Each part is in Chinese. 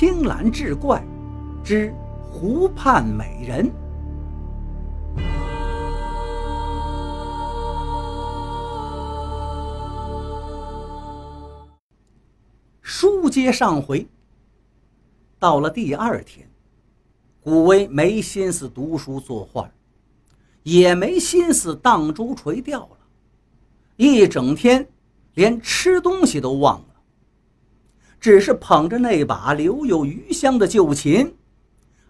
青蓝志怪之湖畔美人。书接上回，到了第二天，古威没心思读书作画，也没心思荡珠垂钓了，一整天连吃东西都忘了。只是捧着那把留有余香的旧琴，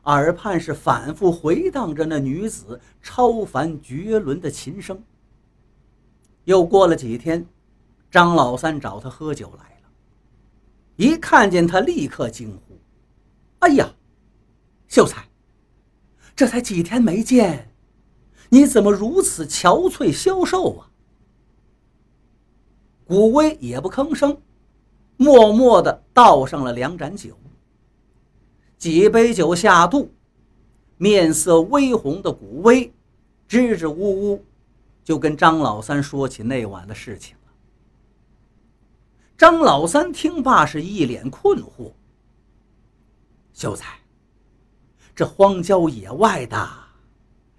耳畔是反复回荡着那女子超凡绝伦的琴声。又过了几天，张老三找他喝酒来了，一看见他，立刻惊呼：“哎呀，秀才，这才几天没见，你怎么如此憔悴消瘦啊？”古威也不吭声。默默地倒上了两盏酒，几杯酒下肚，面色微红的古威支支吾吾就跟张老三说起那晚的事情了。张老三听罢是一脸困惑：“秀才，这荒郊野外的，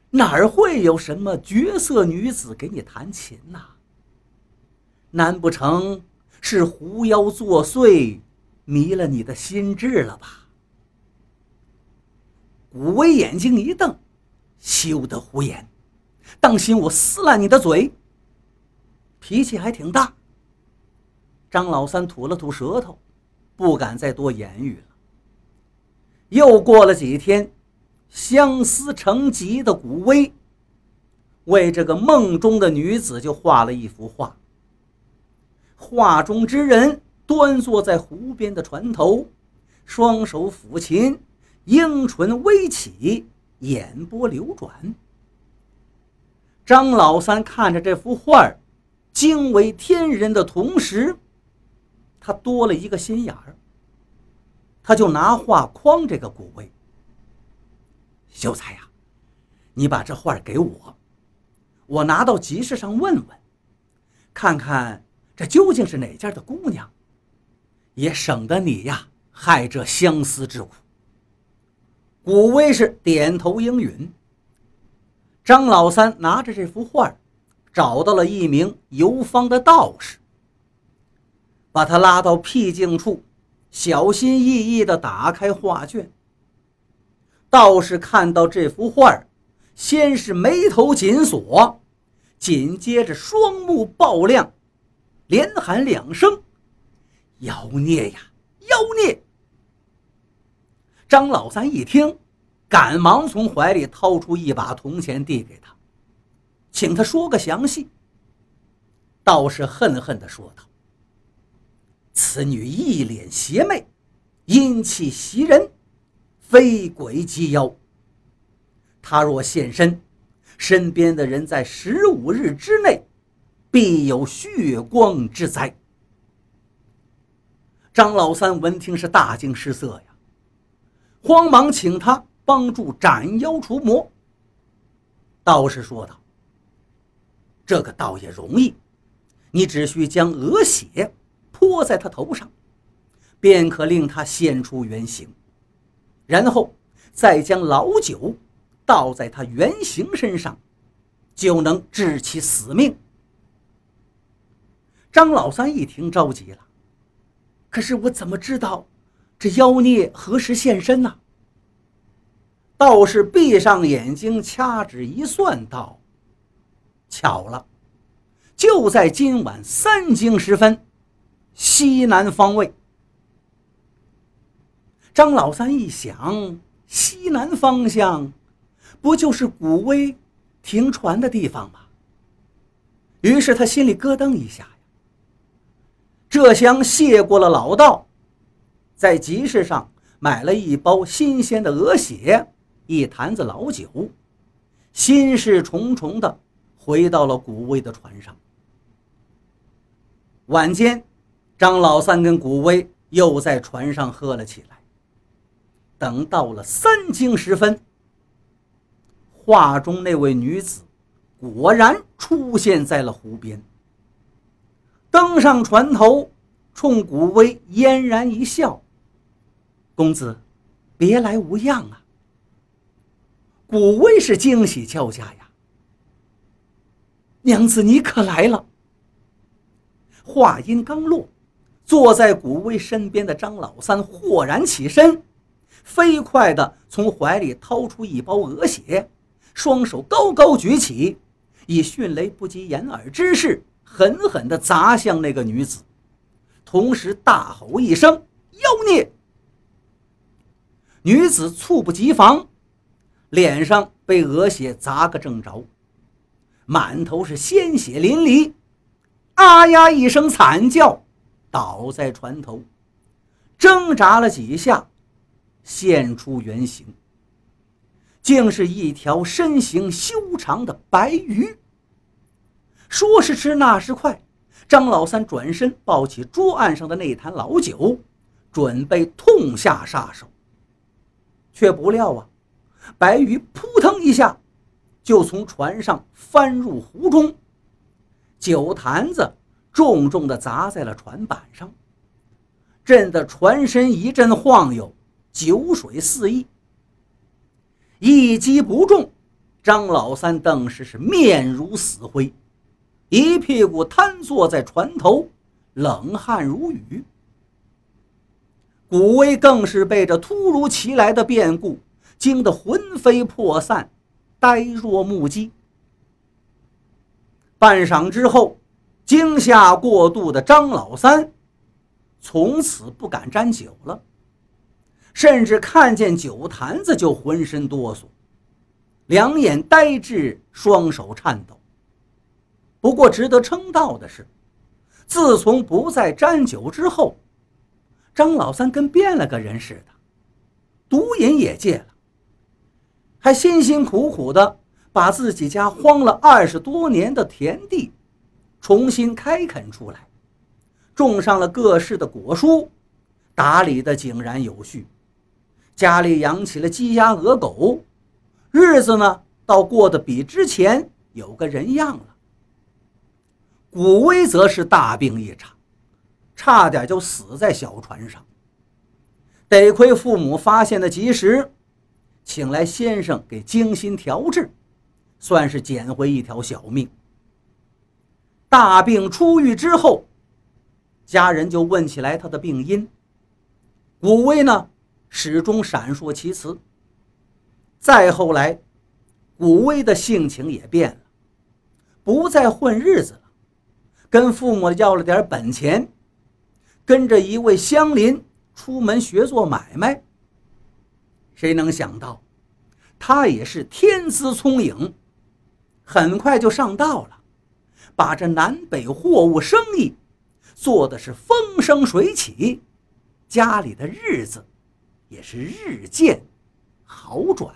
哪儿会有什么绝色女子给你弹琴呐？难不成？”是狐妖作祟，迷了你的心智了吧？古威眼睛一瞪，休得胡言，当心我撕烂你的嘴。脾气还挺大。张老三吐了吐舌头，不敢再多言语了。又过了几天，相思成疾的古威，为这个梦中的女子就画了一幅画。画中之人端坐在湖边的船头，双手抚琴，樱唇微起，眼波流转。张老三看着这幅画惊为天人的同时，他多了一个心眼儿。他就拿画框这个古威：“秀才呀，你把这画给我，我拿到集市上问问，看看。”这究竟是哪家的姑娘？也省得你呀害这相思之苦。古威是点头应允。张老三拿着这幅画，找到了一名游方的道士，把他拉到僻静处，小心翼翼地打开画卷。道士看到这幅画，先是眉头紧锁，紧接着双目爆亮。连喊两声：“妖孽呀，妖孽！”张老三一听，赶忙从怀里掏出一把铜钱递给他，请他说个详细。道士恨恨地说道：“此女一脸邪魅，阴气袭人，非鬼即妖。她若现身，身边的人在十五日之内。”必有血光之灾。张老三闻听是大惊失色呀，慌忙请他帮助斩妖除魔。道士说道：“这个倒也容易，你只需将鹅血泼在他头上，便可令他现出原形，然后再将老酒倒在他原形身上，就能治其死命。”张老三一听着急了，可是我怎么知道这妖孽何时现身呢？道士闭上眼睛，掐指一算，道：“巧了，就在今晚三更时分，西南方位。”张老三一想，西南方向，不就是古威停船的地方吗？于是他心里咯噔一下。这厢谢过了老道，在集市上买了一包新鲜的鹅血，一坛子老酒，心事重重的回到了古威的船上。晚间，张老三跟古威又在船上喝了起来。等到了三更时分，画中那位女子果然出现在了湖边。登上船头，冲古威嫣然一笑。公子，别来无恙啊！古威是惊喜交加呀。娘子，你可来了。话音刚落，坐在古威身边的张老三豁然起身，飞快地从怀里掏出一包鹅血，双手高高举起，以迅雷不及掩耳之势狠狠地砸向那个女子，同时大吼一声：“妖孽！”女子猝不及防，脸上被鹅血砸个正着，满头是鲜血淋漓，啊呀一声惨叫，倒在船头，挣扎了几下，现出原形，竟是一条身形修长的白鱼。说时迟，那时快，张老三转身抱起桌案上的那坛老酒，准备痛下杀手。却不料啊，白鱼扑腾一下，就从船上翻入湖中，酒坛子重重地砸在了船板上，震得船身一阵晃悠，酒水四溢。一击不中，张老三顿时是面如死灰，一屁股瘫坐在船头，冷汗如雨。古威更是被这突如其来的变故惊得魂飞魄散，呆若木鸡。半晌之后，惊吓过度的张老三从此不敢沾酒了，甚至看见酒坛子就浑身哆嗦，两眼呆滞，双手颤抖。不过值得称道的是，自从不再沾酒之后，张老三跟变了个人似的，毒瘾也戒了，还辛辛苦苦的把自己家荒了二十多年的田地重新开垦出来，种上了各式的果蔬，打理的井然有序，家里养起了鸡鸭鹅狗，日子呢倒过得比之前有个人样了。古威则是大病一场。差点就死在小船上，得亏父母发现的及时，请来先生给精心调治，算是捡回一条小命。大病初愈之后，家人就问起来他的病因。古威呢，始终闪烁其词。再后来，古威的性情也变了，不再混日子，跟父母要了点本钱。跟着一位乡邻出门学做买卖，谁能想到，他也是天资聪颖，很快就上道了，把这南北货物生意做的是风生水起，家里的日子也是日渐好转。